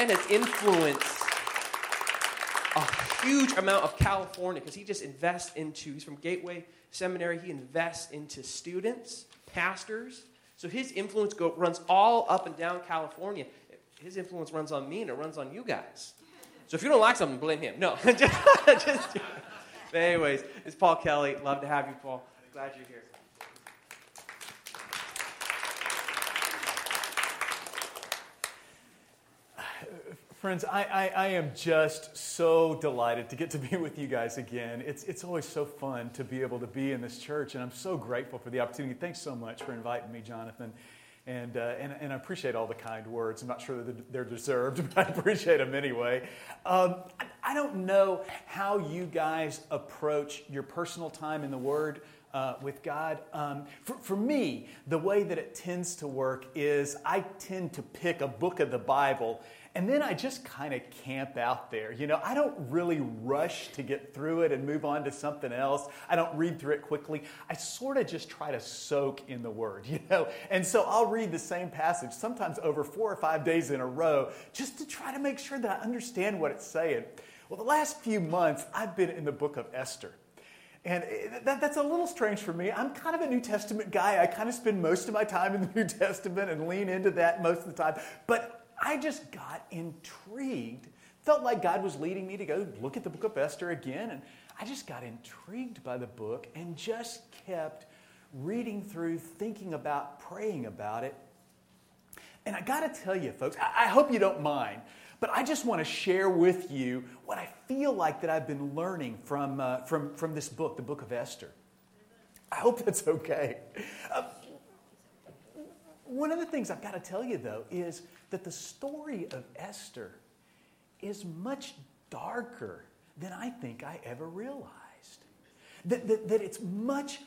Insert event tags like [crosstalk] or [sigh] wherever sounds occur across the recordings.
man has influenced a huge amount of California because he just invests into, he's from Gateway Seminary, he invests into students, pastors. So his influence go, runs all up and down California. His influence runs on me and it runs on you guys. So if you don't like something, blame him. No, [laughs] just, just anyways, it's Paul Kelly. Love to have you, Paul. Glad you're here. Friends, I, I, I, am just so delighted to get to be with you guys again. It's, it's always so fun to be able to be in this church, and I'm so grateful for the opportunity. Thanks so much for inviting me, Jonathan. And, uh, and, and I appreciate all the kind words. I'm not sure that they're deserved, [laughs] but I appreciate them anyway. Um, I, don't know how you guys approach your personal time in the Word. Uh, with God. Um, for, for me, the way that it tends to work is I tend to pick a book of the Bible and then I just kind of camp out there. You know, I don't really rush to get through it and move on to something else. I don't read through it quickly. I sort of just try to soak in the word, [laughs] you know. And so I'll read the same passage sometimes over four or five days in a row just to try to make sure that I understand what it's saying. Well, the last few months, I've been in the book of Esther. And eh, that, that's a little strange for me. I'm kind of a New Testament guy. I kind of spend most of my time in the [laughs] New Testament and lean into that most of the time. But I just got intrigued. Felt like God was leading me to go look at the book of Esther again. And I just got intrigued by the book and just kept reading through, thinking about, praying about it. And I got to tell you, folks, I, hope you don't mind, but I just want to share with you what I feel like that I've been learning from, uh, from, from this book, the book of Esther. I hope that's okay. Uh, one of the things I've got to tell you, though, is that the story of Esther is much darker than I think I ever realized. That, that, that it's much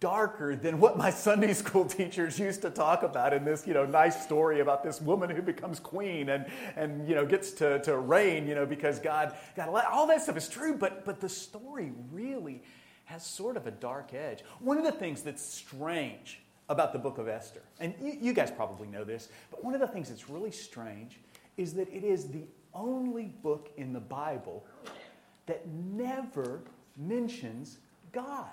darker than what my Sunday school [laughs] teachers used to talk about in this, you know, nice story about this woman who becomes queen and, and you know, gets to, to reign, you know, because God, God, all that stuff is true, but, but the story really has sort of a dark edge. One of the things that's strange about the book of Esther. And you, you, guys probably know this, but one of the things that's really strange is that it is the only book in the Bible that never mentions God.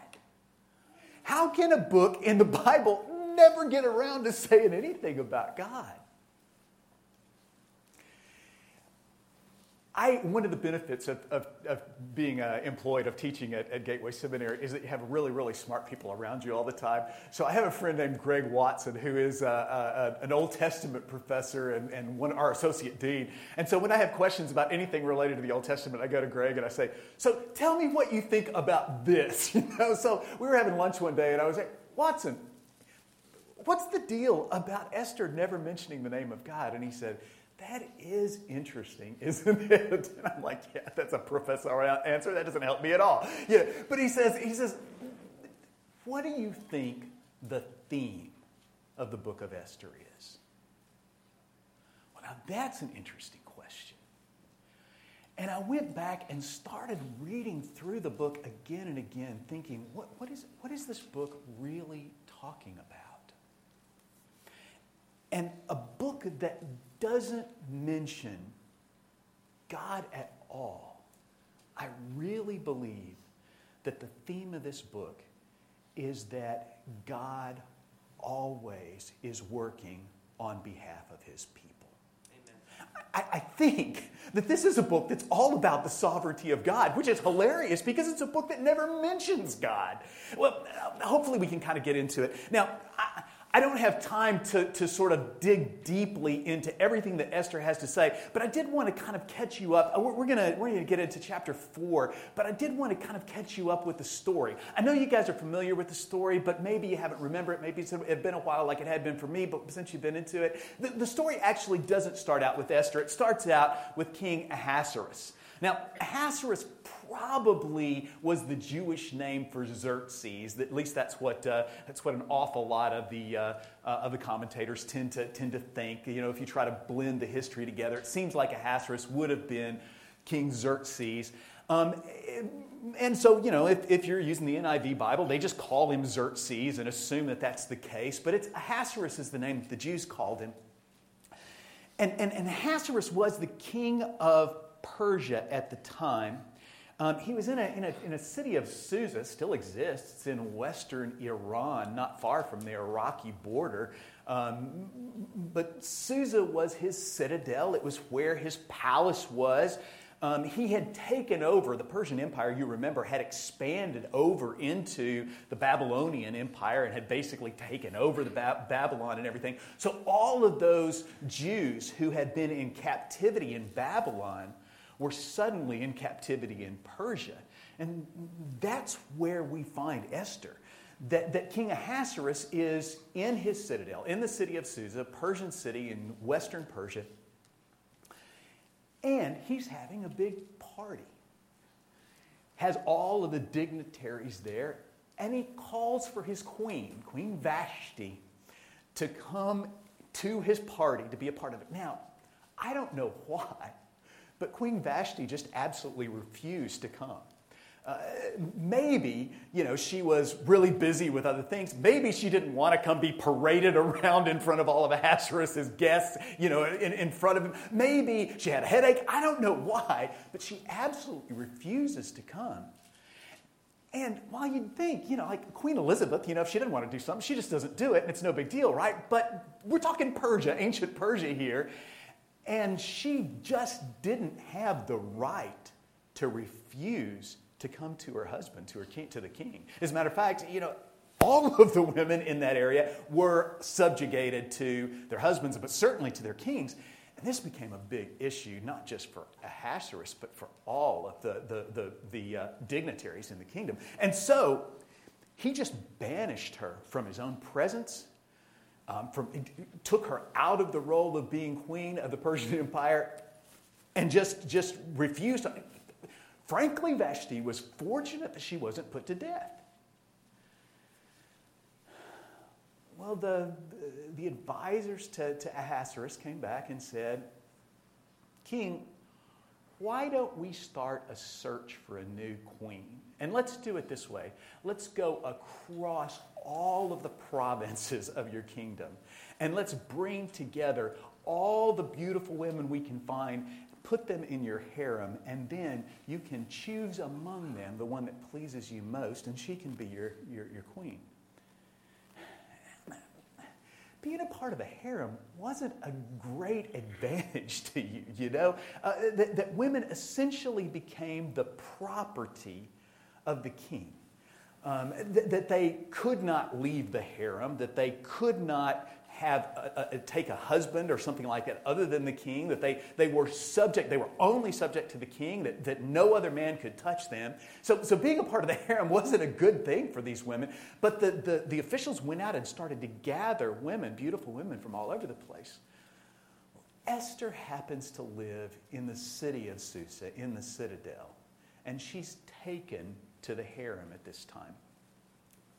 How can a book in the Bible never get around to saying anything about God? I, one of the benefits of, of, of being uh, employed, of teaching at, at, Gateway Seminary, is that you have really, really smart people around you all the time. So I have a friend named Greg Watson, who is uh, uh, an Old Testament professor and, and one, our associate dean. And so when I have questions about anything related to the Old Testament, I go to Greg and I say, "So tell me what you think about this." [laughs] You know. So we were having lunch one day, and I was like, "Watson, what's the deal about Esther never mentioning the name of God?" And he said that is interesting, [laughs] isn't it? And I'm like, yeah, that's a professor answer. That doesn't help me at all. Yeah, but he says, he says, what do you think the theme of the book of Esther is? Well, now that's an interesting question. And I went back and started reading through the book again and again, thinking, what, what, is, what is this book really talking about? And a book that doesn't mention God at all, I really believe that the theme of this book is that God always is working on behalf of his people. I, I, think that this is a book that's all about the sovereignty of God, which is hilarious because it's a book that never mentions God. Well, hopefully we can kind of get into it. Now, I, I don't have time to, to sort of dig deeply into everything that Esther has to say, but I did want to kind of catch you up. Uh, we're, we're going we're gonna get into chapter four, but I did want to kind of catch you up with the story. I know you guys are familiar with the story, but maybe you haven't remembered it. Maybe it's been a while like it had been for me, but since you've been into it, the, the story actually doesn't start out with Esther. It starts out with King Ahasuerus. Now, Ahasuerus probably was the Jewish name for Xerxes. At least that's what, uh, that's what an awful lot of the, uh, uh, of the commentators tend to, tend to think. You know, if you try to blend the history together, it seems like Ahasuerus would have been King Xerxes. Um, and so, you know, if, if, you're using the NIV Bible, they just call him Xerxes and assume that that's the case. But it's Ahasuerus is the name that the Jews called him. And, and, and Ahasuerus was the king of Persia at the time. Um, he was in a, in, a, in a city of Susa, still exists in western Iran, not far from the Iraqi border. Um, but Susa was his citadel, it was where his palace was. Um, he had taken over, the Persian Empire, you remember, had expanded over into the Babylonian Empire and had basically taken over the ba- Babylon and everything. So all of those Jews who had been in captivity in Babylon were suddenly in captivity in Persia. And that's where we find Esther. That, that King Ahasuerus is in his citadel, in the city of Susa, Persian city in western Persia, and he's having a big party. Has all of the dignitaries there, and he calls for his queen, Queen Vashti, to come to his party to be a part of it. Now, I don't know [laughs] why, but Queen Vashti just absolutely refused to come. Uh, maybe, you know, she was really busy with other things. Maybe she didn't want to come be paraded [laughs] around in front of all of Ahasuerus' guests, you know, in, in front of him. Maybe she had a headache. I don't know why, but she absolutely refuses to come. And while you'd think, you know, like Queen Elizabeth, you know, if she didn't want to do something, she just doesn't do it, and it's no big deal, right? But we're talking Persia, ancient Persia here, and she just didn't have the right to refuse to come to her husband, to her king, to the king. As a matter of fact, you know, all of the women in that area were subjugated to their husbands, but certainly to their kings. And this became a big issue, not just for Ahasuerus, but for all of the, the, the, the uh, dignitaries in the kingdom. And so he just banished her from his own presence, um, from, took her out of the role of being queen of the Persian [laughs] Empire, and just, just refused. Frankly, Vashti was fortunate that she wasn't put to death. Well, the, the, advisors to, to Ahasuerus came back and said, King, why don't we start a search for a new queen? And let's do it this way. Let's go across all of the provinces of your kingdom and let's bring together all the beautiful women we can find put them in your harem, and then you can choose among them the one that pleases you most, and she can be your, your, your queen. Being a part of a harem wasn't a great advantage to you, you know? Uh, that, that women essentially became the property of the king. Um, th- that they could not leave the harem, that they could not have a, a, take a husband or something like that other than the king, that they, they were subject, they were only subject to the king, that, that no other man could touch them. So, so being a part of the harem wasn't a good thing for these women, but the, the, the officials went out and started to gather women, beautiful women from all over the place. Esther happens to live in the city of Susa, in the citadel, and she's taken to the harem at this time.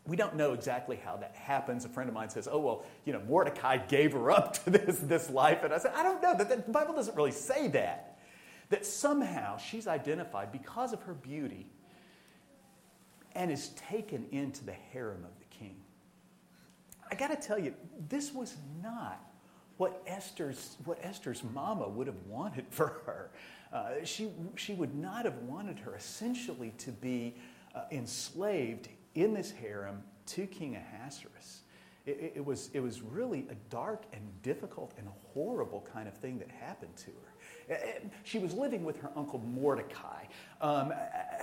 We don't know exactly how that happens. A friend of mine says, oh, well, you know, Mordecai gave her up to this, this life. And I said, I don't know. The, the Bible doesn't really say that. That somehow she's identified because of her beauty and is taken into the harem of the king. I got to tell you, this was not what Esther's, what Esther's mama would have wanted for her. Uh, she, she would not have wanted her essentially to be uh, enslaved in this harem to King Ahasuerus. It, it, was, it was really a dark and difficult and horrible kind of thing that happened to her. She was living with her uncle Mordecai. Um,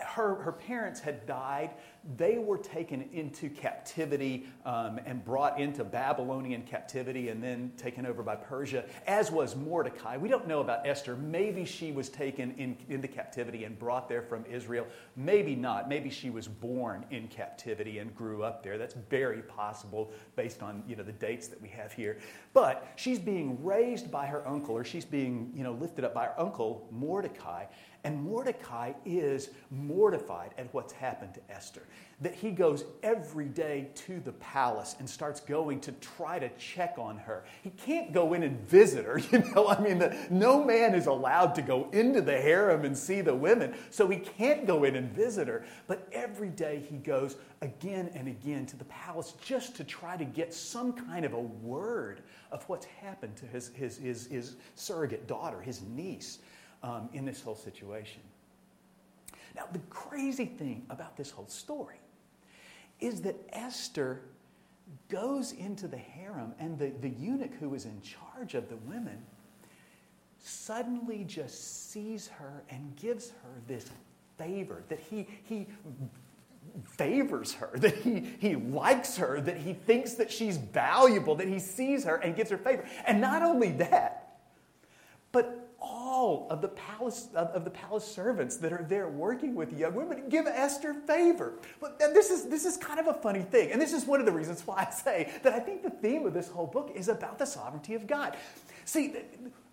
her, her parents had died. They were taken into captivity um, and brought into Babylonian captivity and then taken over by Persia, as was Mordecai. We don't know about Esther. Maybe she was taken in, into captivity and brought there from Israel. Maybe not. Maybe she was born in captivity and grew up there. That's very possible based on you know, the dates that we have here. But she's being raised by her uncle, or she's being you know, lifted up by her uncle Mordecai. And Mordecai is mortified at what's happened to Esther. That he goes every day to the palace and starts going to try to check on her. He can't go in and visit her, [laughs] you know. I mean, the, no man is allowed to go into the harem and see the women, so he can't go in and visit her. But every day he goes again and again to the palace just to try to get some kind of a word of what's happened to his, his, his, his surrogate daughter, his niece um, in this whole situation. Now, the crazy thing about this whole story is that Esther goes into the harem, and the, the eunuch who is in charge of the women suddenly just sees her and gives her this favor that he, he favors her, that he, he likes her, that he thinks that she's valuable, that he sees her and gives her favor. And not only that, but all of the palace of, of, the palace servants that are there working with young women give Esther favor. But this is this is kind of a funny thing, and this is one of the reasons why I say that I think the theme of this whole book is about the sovereignty of God. See,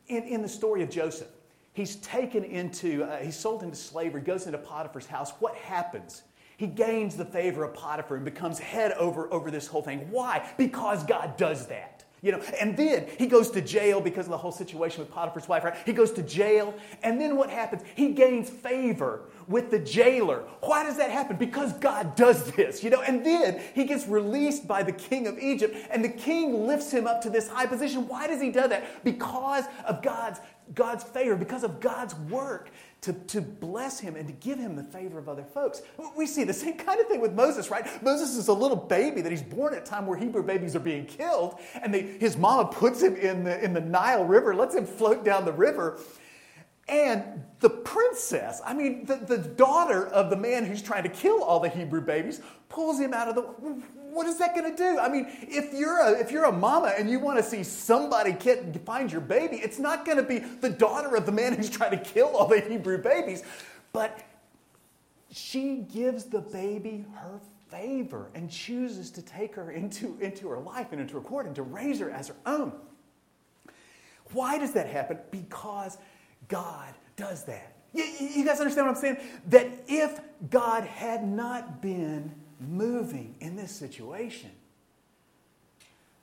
in, in the story of Joseph, he's taken into uh, he's sold into slavery, goes into Potiphar's house. What happens? He gains the favor of Potiphar and becomes head over over this whole thing. Why? Because God does that. You know, and then he goes to jail because of the whole situation with Potiphar's wife, right? He goes to jail, and then what happens? He gains favor with the jailer. Why does that happen? Because God does this, you know, and then he gets released by the king of Egypt, and the king lifts him up to this high position. Why does he do that? Because of God's God's favor, because of God's work to, to bless him and to give him the favor of other folks. We see the same kind of thing with Moses, right? Moses is a little baby that he's born at a time where Hebrew babies are being killed, and they, his mama puts him in the, in the Nile River, lets him float down the river. And the princess, I mean, the, the daughter of the man who's trying to kill all the Hebrew babies, pulls him out of the what is that going to do? I mean, if you're a, if you're a mama and you want to see somebody get, find your baby, it's not going to be the daughter of the man who's trying to kill all the Hebrew babies, but she gives the baby her favor and chooses to take her into, into her life and into her court and to raise her as her own. Why does that happen? Because God does that. You, you guys understand what I'm saying? That if God had not been moving in this situation,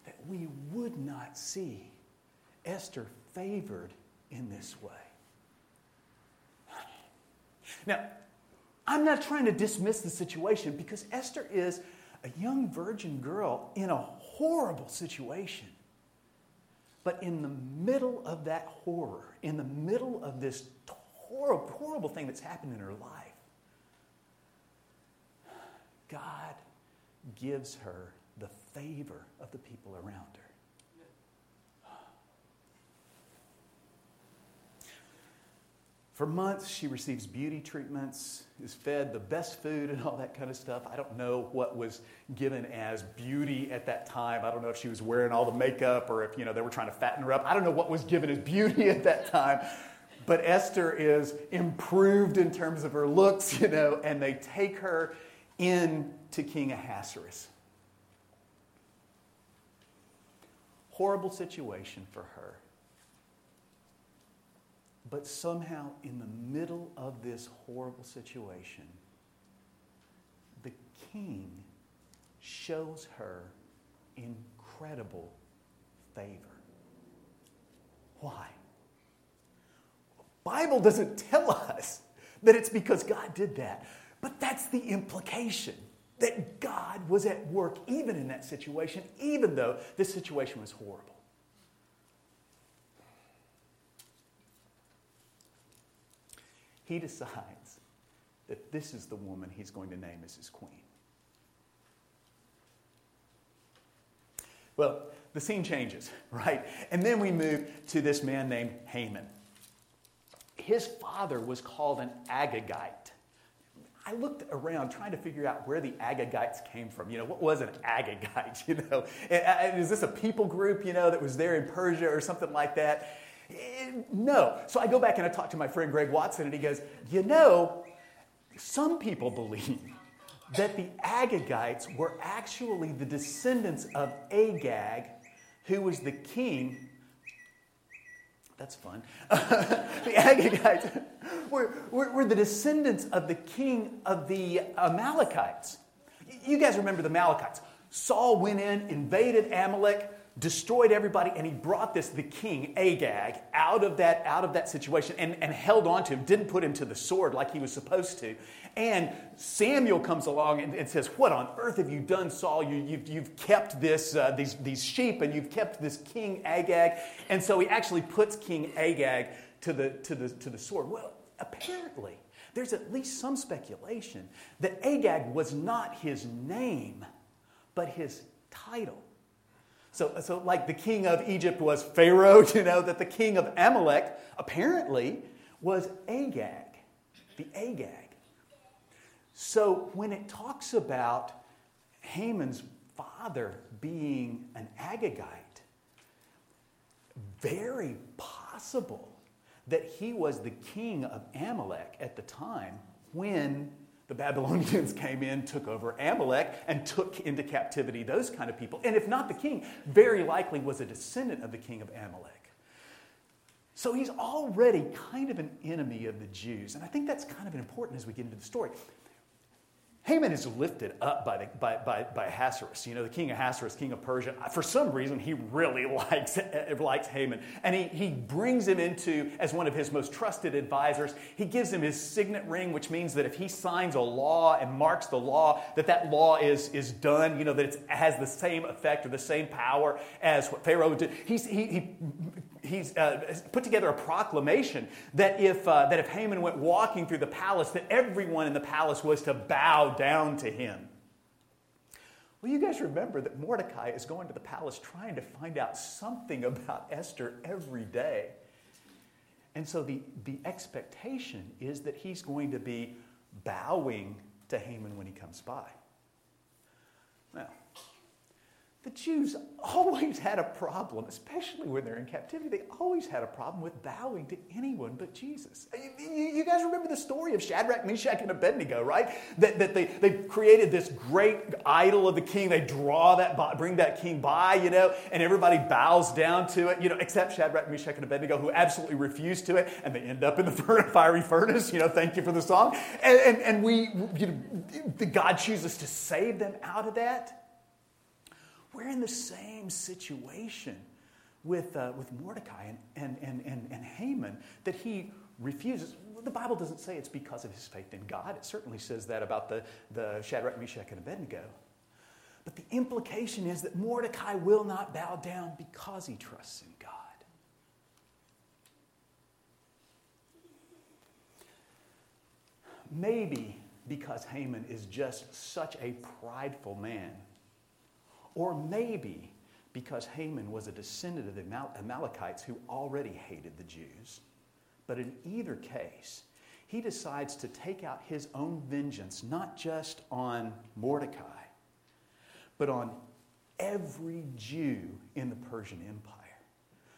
that we would not see Esther favored in this way. Now, I'm not trying to dismiss the situation because Esther is a young virgin girl in a horrible situation. But in the middle of that horror, in the middle of this horrible, horrible thing that's happened in her life, God gives her the favor of the people around her. For months, she receives beauty treatments, is fed the best food and all that kind of stuff. I don't know what was given as beauty at that time. I don't know if she was wearing all the makeup or if, you know, they were trying to fatten her up. I don't know what was given as beauty at that time. But Esther is improved in terms of her looks, [laughs] you know, and they take her in to King Ahasuerus. Horrible situation for her. But somehow, in the middle of this horrible situation, the king shows her incredible favor. Why? Bible doesn't tell us that it's because God did that. But that's the implication that God was at work even in that situation, even though this situation was horrible. He decides that this is the woman he's going to name as his queen. Well, the scene changes, [laughs] right? And then we move to this man named Haman. His father was called an Agagite. I looked around trying to figure out where the Agagites came from. You know, what was an Agagite? [laughs] You know, uh, is this a people group, you know, that was there in Persia or something like that? No. So I go back and I talk to my friend Greg Watson, and he goes, You know, some people believe that the Agagites were actually the descendants of Agag, who was the king. That's fun. [laughs] the Agagites we're, we're, we're the descendants of the king of the Amalekites. You guys remember the Amalekites. Saul went in, invaded Amalek, destroyed everybody, and he brought this, the king, Agag, out of that, out of that situation and, and held on to him, didn't put him to the sword like he was supposed to. And Samuel comes along and, and says, What on earth have you done, Saul? You, have you've, you've kept this, uh, these, these sheep and you've kept this king Agag. And so he actually puts King Agag to the, to the, to the sword. Well, apparently, there's at least some speculation that Agag was not his name, but his title. So, so, like the king of Egypt was Pharaoh, [laughs] you know, that the king of Amalek apparently was Agag, the Agag. So, when it talks about Haman's father being an Agagite, very possible that he was the king of Amalek at the time when the Babylonians [laughs] came in, took over Amalek, and took into captivity those kind of people. And if not the king, very likely was a descendant of the king of Amalek. So he's already kind of an enemy of the Jews. And I think that's kind of important as we get into the story. Haman is lifted up by, the, by, by, by Ahasuerus, you know, the king of Ahasuerus, king of Persia. For some reason, he really [laughs] likes, eh, likes Haman. And he, he brings him into as one of his most trusted advisors. He gives him his signet ring, which means that if he signs a law and marks the law, that that law is, is done, you know, that it has the same effect or the same power as what Pharaoh did. He's, he, he he's uh, put together a proclamation that if, uh, that if Haman went walking through the palace, that everyone in the palace was to bow down to him. Well, you guys remember that Mordecai is going to the palace trying to find out something about Esther every day. And so the, the expectation is that he's going to be bowing to Haman when he comes by. Now, the Jews always had a problem, especially when they're in captivity. They always had a problem with bowing to anyone but Jesus. You guys remember the story of Shadrach, Meshach, and Abednego, right? That, that they, they created this great idol of the king. They draw that, bring that king by, you know, and everybody bows down to it, you know, except Shadrach, Meshach, and Abednego, who absolutely refuse to it, and they end up in the [laughs] fiery furnace. You know, thank you for the song. And, and, and we, you know, God chooses to save them out of that. We're in the same situation with, uh, with Mordecai and, and, and, and, and Haman that he refuses. The Bible doesn't say it's because of his faith in God. It certainly says that about the, the Shadrach, Meshach, and Abednego. But the implication is that Mordecai will not bow down because he trusts in God. Maybe because Haman is just such a prideful man or maybe because Haman was a descendant of the Amalekites who already hated the Jews. But in either case, he decides to take out his own vengeance, not just on Mordecai, but on every Jew in the Persian Empire.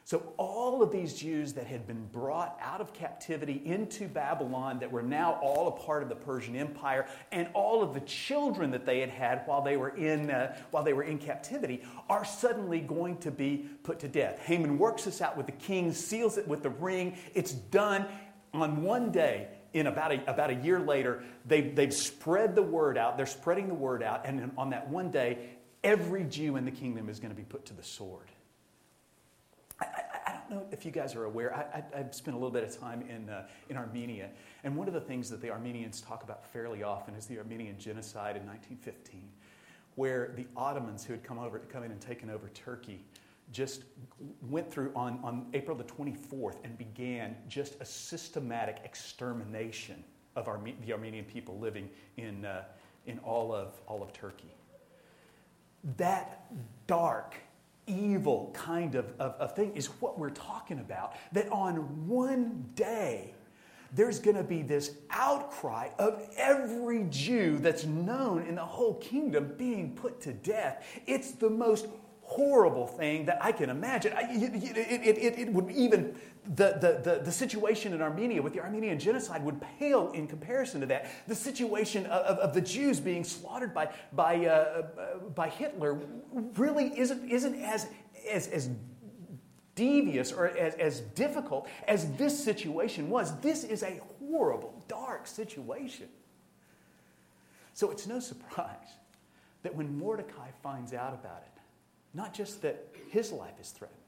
So, all of these Jews that had been brought out of captivity into Babylon, that were now all a part of the Persian Empire, and all of the children that they had had while they were in, uh, while they were in captivity, are suddenly going to be put to death. Haman works this out with the king, seals it with the ring. It's done on one day. In about a, about a year later, they've, they've spread the word out. They're spreading the word out. And on that one day, every Jew in the kingdom is going to be put to the sword. Don't know if you guys are aware. I, have spent a little bit of time in, uh, in Armenia, and one of the things that the Armenians talk about fairly often is the Armenian genocide in 1915, where the Ottomans who had come over, come in and taken over Turkey, just went through on, on April the 24th and began just a systematic extermination of Arme- the Armenian people living in, uh, in all, of, all of Turkey. That dark evil kind of, of, of thing is what we're talking about. That on one day, there's going to be this outcry of every Jew that's known in the whole kingdom being put to death. It's the most horrible thing that I can imagine. It, it, it, it, would even, the, the, the, the, situation in Armenia with the Armenian genocide would pale in comparison to that. The situation of, of, of the Jews being slaughtered by, by, uh, uh, by Hitler really isn't, isn't as, as, as devious or as, as difficult as this situation was, this is a horrible, dark situation. So it's no surprise that when Mordecai finds out about it, not just that his life is threatened,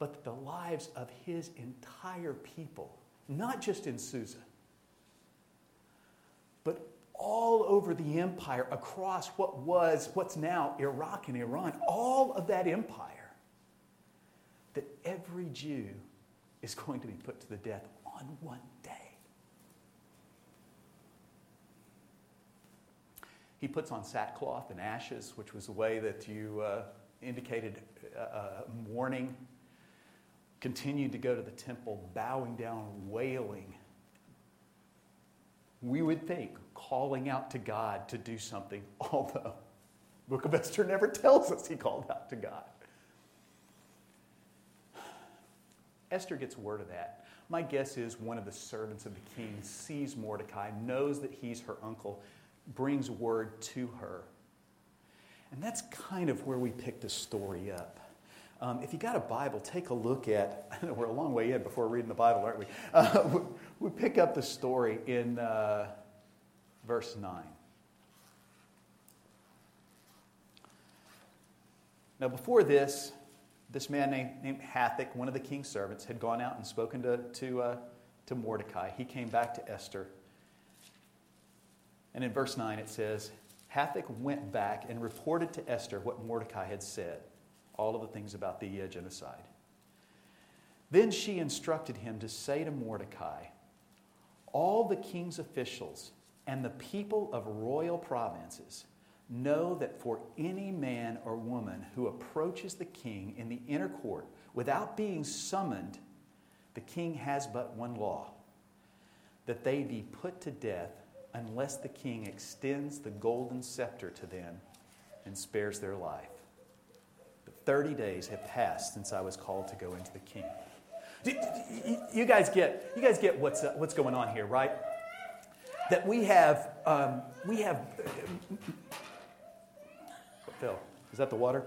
but that the lives of his entire people, not just in Susa, but all over the empire across what was, what's now Iraq and Iran, all of that empire, that every Jew is [laughs] going to be put to the death on one day. He puts on sackcloth and ashes, which was a way that you uh, indicated uh, uh, mourning. Continued to go to the temple, bowing down, wailing. We would think calling out to God to do something, [laughs] although Book of Esther never tells us he called out to God. Esther gets word of that. My guess is one of the servants of the king sees Mordecai, knows that he's her uncle, brings word to her. And that's kind of where we pick the story up. Um, if you got a Bible, take a look at, I [laughs] know we're a long way in before reading the Bible, aren't we? Uh, we, pick up the story in uh, verse 9. Now, before this, this man named, named Hathach, one of the king's servants, had gone out and spoken to, to, uh, to Mordecai. He came back to Esther. And in verse 9 it says, Hathach went back and reported to Esther what Mordecai had said, all of the things about the uh, genocide. Then she instructed him to say to Mordecai, All the king's officials and the people of royal provinces know that for any man or woman who approaches the king in the inner court without being summoned, the king has but one law that they be put to death unless the king extends the golden scepter to them and spares their life. But 30 days have passed since I was called to go into the king. You guys get, you guys get what's, uh, what's going on here, right? That we have, um, we have Phil, is that the water?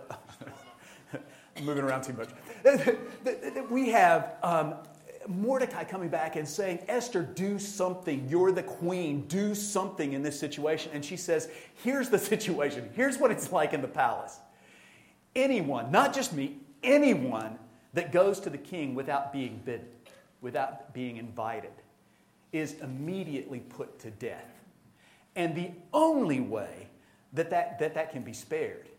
[laughs] I'm moving around too much. [laughs] we have um, Mordecai coming back and saying, Esther, do something. You're the queen. Do something in this situation. And she says, Here's the [laughs] situation. Here's what it's like in the palace. Anyone, not just me, anyone that goes to the king without being bidden, without being invited, is immediately put to death. And the only way that that, that, that can be spared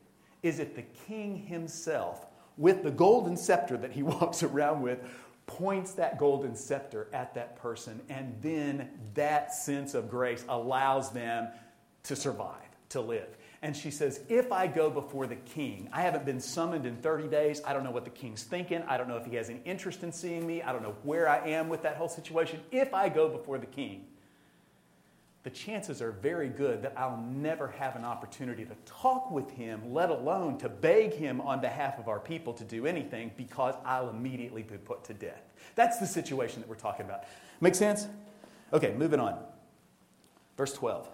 is if the king himself, with the golden scepter that he [laughs] walks around with, points that golden scepter at that person, and then that sense of grace allows them to survive, to live. And she says, If I go before the king, I haven't been summoned in 30 days. I don't know what the king's thinking. I don't know if he has any interest in seeing me. I don't know where I am with that whole situation. If I go before the king, the chances are very good that I'll never have an opportunity to talk with him, let alone to beg him on behalf of our people to do anything, because I'll immediately be put to death. That's the situation that we're talking about. Make sense? Okay, moving on. Verse 12.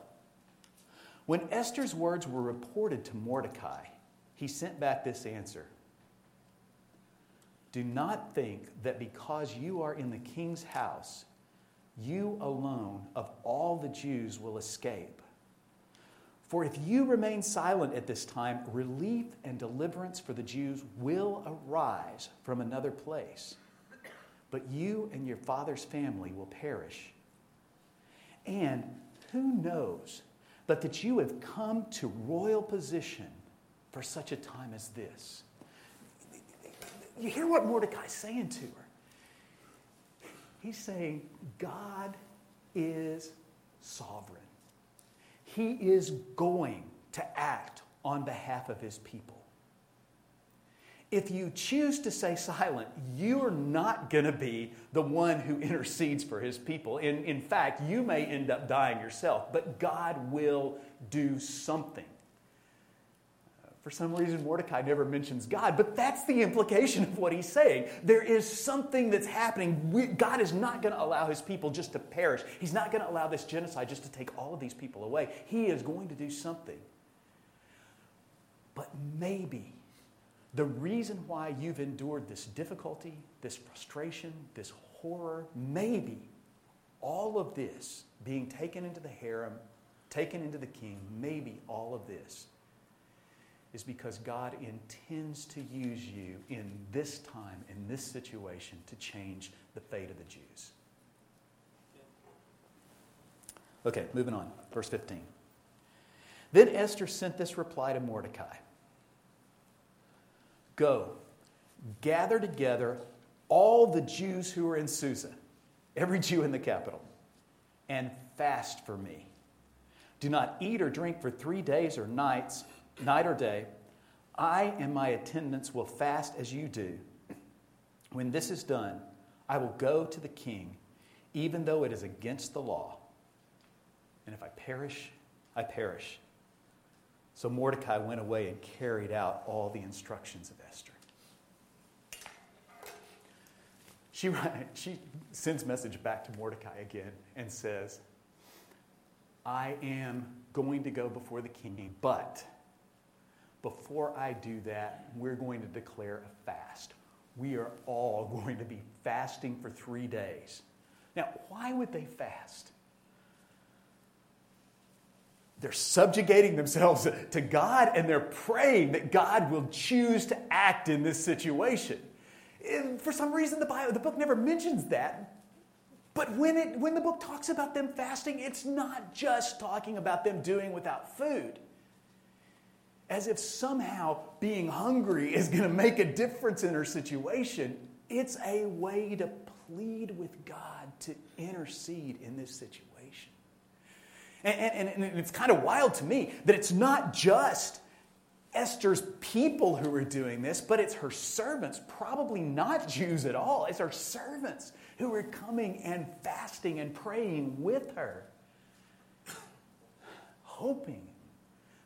When Esther's words were reported to Mordecai, he sent back this answer Do not think that because you are in the king's house, you alone of all the Jews will escape. For if you remain silent at this time, relief and deliverance for the Jews will arise from another place. But you and your father's family will perish. And who knows but that you have come to royal position for such a time as this? You hear what Mordecai's saying to her. He's saying God is sovereign. He is going to act on behalf of his people. If you choose to stay silent, you're not going to be the one who intercedes for his people. In, in fact, you may end up dying yourself, but God will do something. For some reason, Mordecai never mentions God, but that's the implication of what he's saying. There is something that's happening. We, God is not going to allow his people just to perish. He's not going to allow this genocide just to take all of these people away. He is going to do something. But maybe the reason why you've endured this difficulty, this frustration, this horror, maybe all of this being taken into the harem, taken into the king, maybe all of this is because God intends to use you in this time, in this situation, to change the fate of the Jews. Okay, moving on. Verse 15. Then Esther sent this reply to Mordecai Go, gather together all the Jews who are in Susa, every Jew in the capital, and fast for me. Do not eat or drink for three days or nights, night or day. I and my attendants will fast as you do. When this is done, I will go to the king, even though it is against the law. And if I perish, I perish. So Mordecai went away and carried out all the instructions of Esther. She, she sends message back to Mordecai again and says, I am going to go before the king, but before I do that, we're going to declare a fast. We are all [laughs] going to be fasting for three days. Now, why would they fast? They're subjugating themselves [laughs] to God and they're praying that God will choose to act in this situation. And for some reason, the, Bible, the book never mentions that. But when, it, when the book talks about them fasting, it's not just talking about them doing without food. As if somehow being hungry [laughs] is going to make a difference in her situation. It's a way to plead with God to intercede in this situation. And, and, and it's kind of wild to me that it's not just Esther's people who are doing this, but it's her servants, probably not Jews at all. It's her servants who are coming and fasting and praying with her, hoping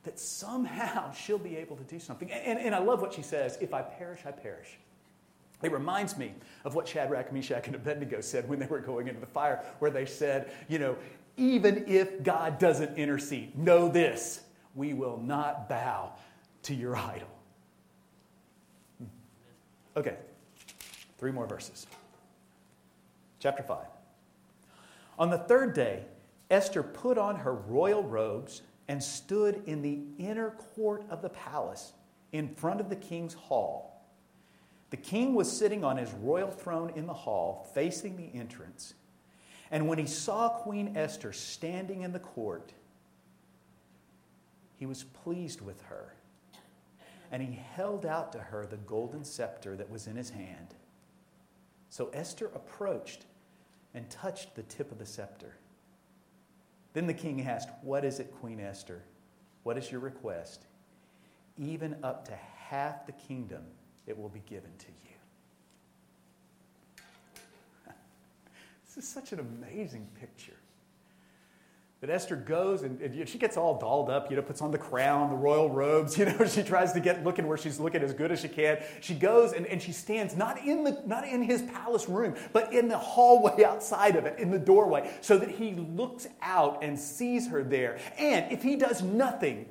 that somehow [laughs] she'll be able to do something. And, and, I love what she says if I perish, I perish. It reminds me of what Shadrach, Meshach, and Abednego said when they were going into the fire, where they said, you know, even if God doesn't intercede. Know this we will not bow to your idol. Hmm. Okay, three more verses. Chapter 5. On the third day, Esther put on her royal robes and stood in the inner court of the palace in front of the king's hall. The king was sitting on his royal throne in the hall, facing the entrance. And when he saw Queen Esther standing in the court, he was pleased with her. And he held out to her the golden scepter that was in his hand. So Esther approached and touched the tip of the scepter. Then the king asked, What is it, Queen Esther? What is your request? Even up to half the kingdom it will be given to you. [laughs] This is such an amazing picture. That Esther goes and, and, she gets all dolled up, you know, puts on the crown, the royal robes, [laughs] you know, she tries to get looking where she's looking as good as she can. She goes and, and she stands not in, the, not in his palace room, but in the hallway outside of it, in the doorway, so that he looks out and sees her there. And if he does nothing,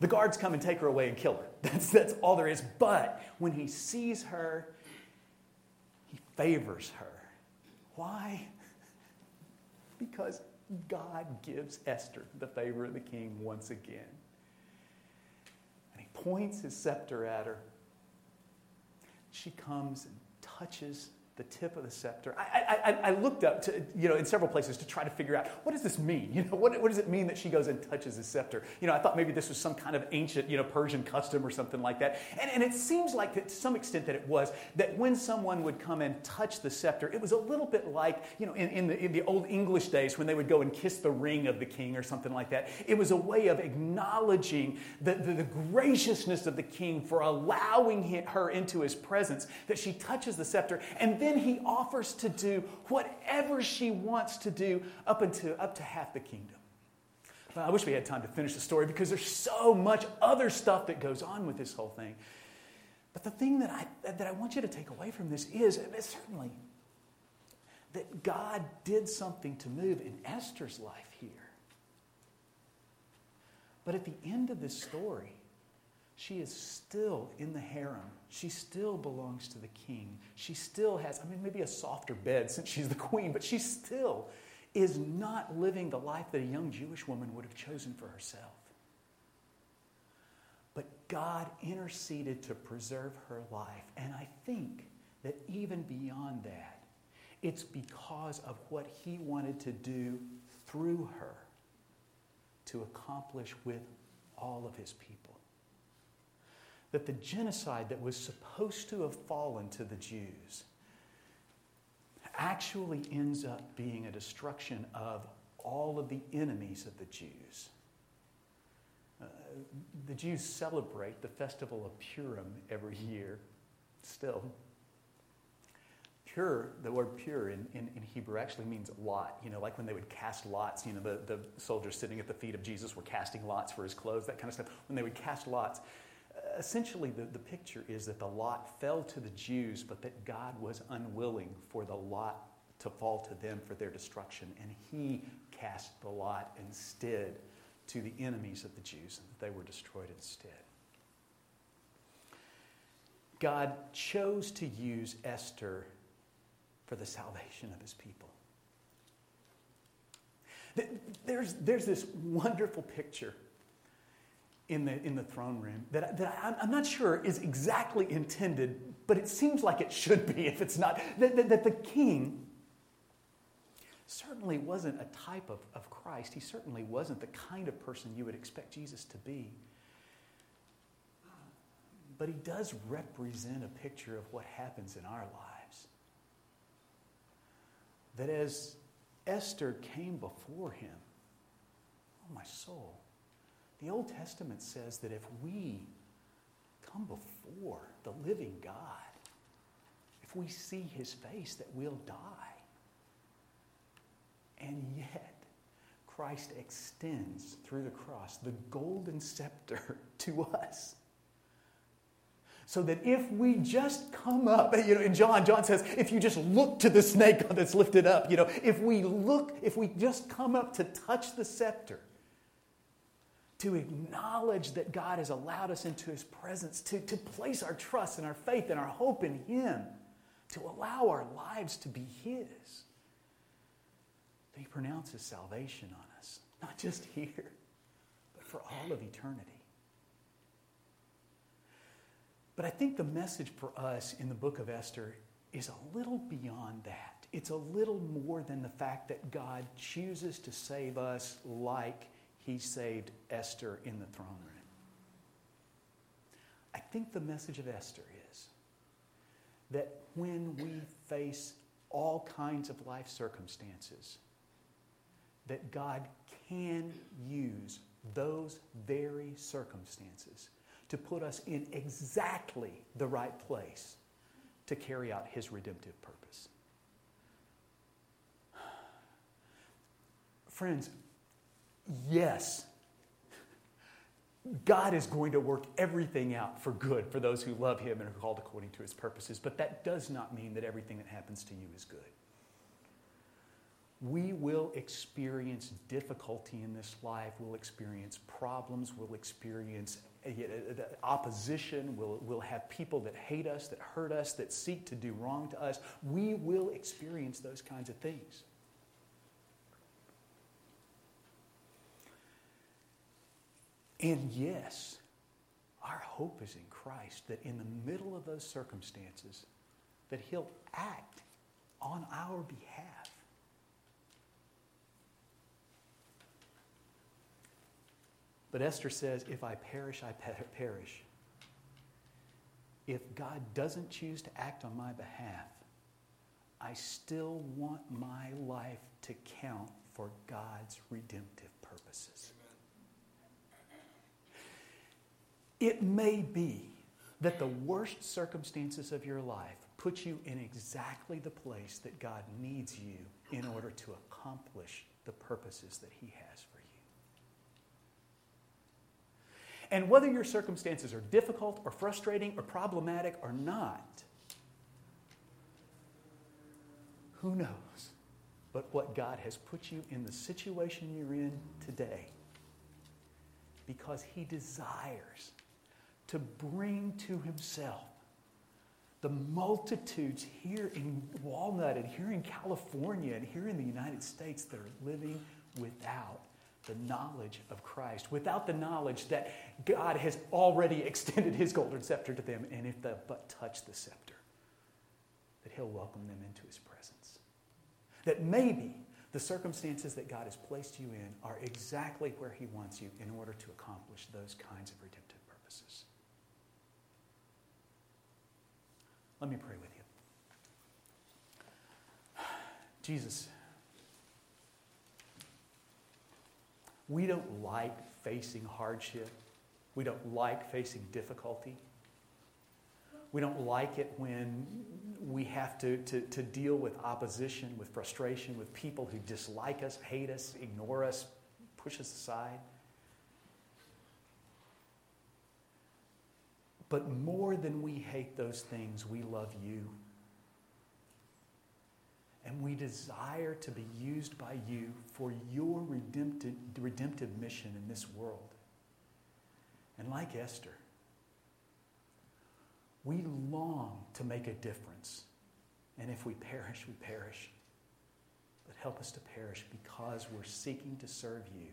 the guards come and take her away and kill her. [laughs] That's, that's all there is. But when he sees her, he favors her. Why? [laughs] Because God gives Esther the favor of the king once again. And he points his scepter at her. She comes and touches the tip of the scepter. I, I, I, looked up to, you know, in several places to try to figure out what does this mean? [laughs] You know, what, what does it mean that she goes and touches the scepter? You know, I thought maybe this was some kind of ancient, you know, Persian custom or something like that. And, and it seems like that to some extent that it was, that when someone would come and touch the scepter, it was a little bit like, you know, in, in, the, in the old English days when they would go and kiss the ring of the king or something like that. It was a way of acknowledging the, the, the graciousness of the king for allowing her into his presence, that she touches the scepter. And then he offers to do whatever she wants to do up, into, up to half the kingdom. I wish we had time to finish the story because there's so much other stuff that goes on with this whole thing. But the thing that I, that I want you to take away from this is, is certainly that God did something to move in Esther's life here. But at the end of this story, she is still in the harem. She still belongs to the king. She still has, I mean, maybe a softer bed since she's the queen, but she still is not living the life that a young Jewish woman would have chosen for herself. But God interceded to preserve her life. And I think that even beyond that, it's because of what he wanted to do through her to accomplish with all of his people. That the genocide that was supposed to have fallen to the Jews actually ends up being a destruction of all of the enemies of the Jews. Uh, the Jews celebrate the festival of Purim every year, still. Pure, the word pure in, in, in, Hebrew actually means lot. You know, like when they would cast lots, you know, the, the soldiers sitting at the feet of Jesus were casting lots for his clothes, that kind of stuff. When they would cast lots, essentially the, the picture is that the lot fell to the Jews, but that God was unwilling for the lot to fall to them for their destruction. And he cast the lot instead to the enemies of the Jews, and that they were destroyed instead. God chose to use Esther for the salvation of his people. There's, there's this wonderful picture in the, in the throne room that, that I'm not sure is exactly intended, but it seems like it should be if it's not. That, that, that the king certainly wasn't a type of, of Christ. He certainly wasn't the kind of person you would expect Jesus to be. But he does represent a picture of what happens in our lives. That as Esther came before him, oh, my soul, the Old Testament says that if we come before the living God, if we see his face, that we'll die. And yet, Christ extends through the cross the golden scepter [laughs] to us. So that if we just come up, [laughs] you know, in John, John says, if you just look to the snake [laughs] that's lifted up, you know, if we look, if we just come up to touch the scepter, to acknowledge that God has allowed us into his presence, to, to place our trust and our faith and our hope in him, to allow our lives to be his He pronounces salvation on us, not just here, but for all of eternity. But I think the message for us in the book of Esther is a little beyond that. It's a little more than the fact that God chooses to save us like he saved Esther in the throne room. I think the message of Esther is that when we face all kinds of life circumstances, that God can use those very circumstances to put us in exactly the right place to carry out his redemptive purpose. [sighs] Friends, yes, God is going to work everything out for good for those who love him and are called according to his purposes, but that does not mean that everything that happens to you is good we will experience difficulty in this life. We'll experience problems. We'll experience uh, uh, opposition. We'll, we'll have people that hate us, that hurt us, that seek to do wrong to us. We will experience those kinds of things. And yes, our hope is in Christ that in the middle of those circumstances, that He'll act on our behalf. But Esther says, If I perish, I perish. If God doesn't choose to act on my behalf, I still want my life to count for God's redemptive purposes. It may be that the worst circumstances of your life put you in exactly the place that God needs you in order to accomplish the purposes that He has for you. And whether your circumstances are difficult or frustrating or problematic or not, who knows? But what God has put you in the situation you're in today because He desires to bring to himself the multitudes here in Walnut and here in California and here in the United States that are living without the knowledge of Christ, without the knowledge that God has already [laughs] extended his golden scepter to them, and if they but touch the scepter, that he'll welcome them into his presence. That maybe the circumstances that God has placed you in are exactly where he wants you in order to accomplish those kinds of redemptive purposes. Let me pray with you. Jesus, we don't like facing hardship. We don't like facing difficulty. We don't like it when we have to, to, to deal with opposition, with frustration, with people who dislike us, hate us, ignore us, push us aside. But more than we hate those things, we love you. And we desire to be used by you for your redemptive, redemptive mission in this world. And like Esther, we long to make a difference. And if we perish, we perish. But help us to perish because we're seeking to serve you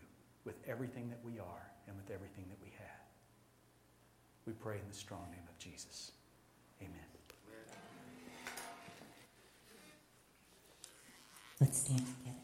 with everything that we are and with everything that we have. We pray in the strong name of Jesus. Amen. Let's stand together.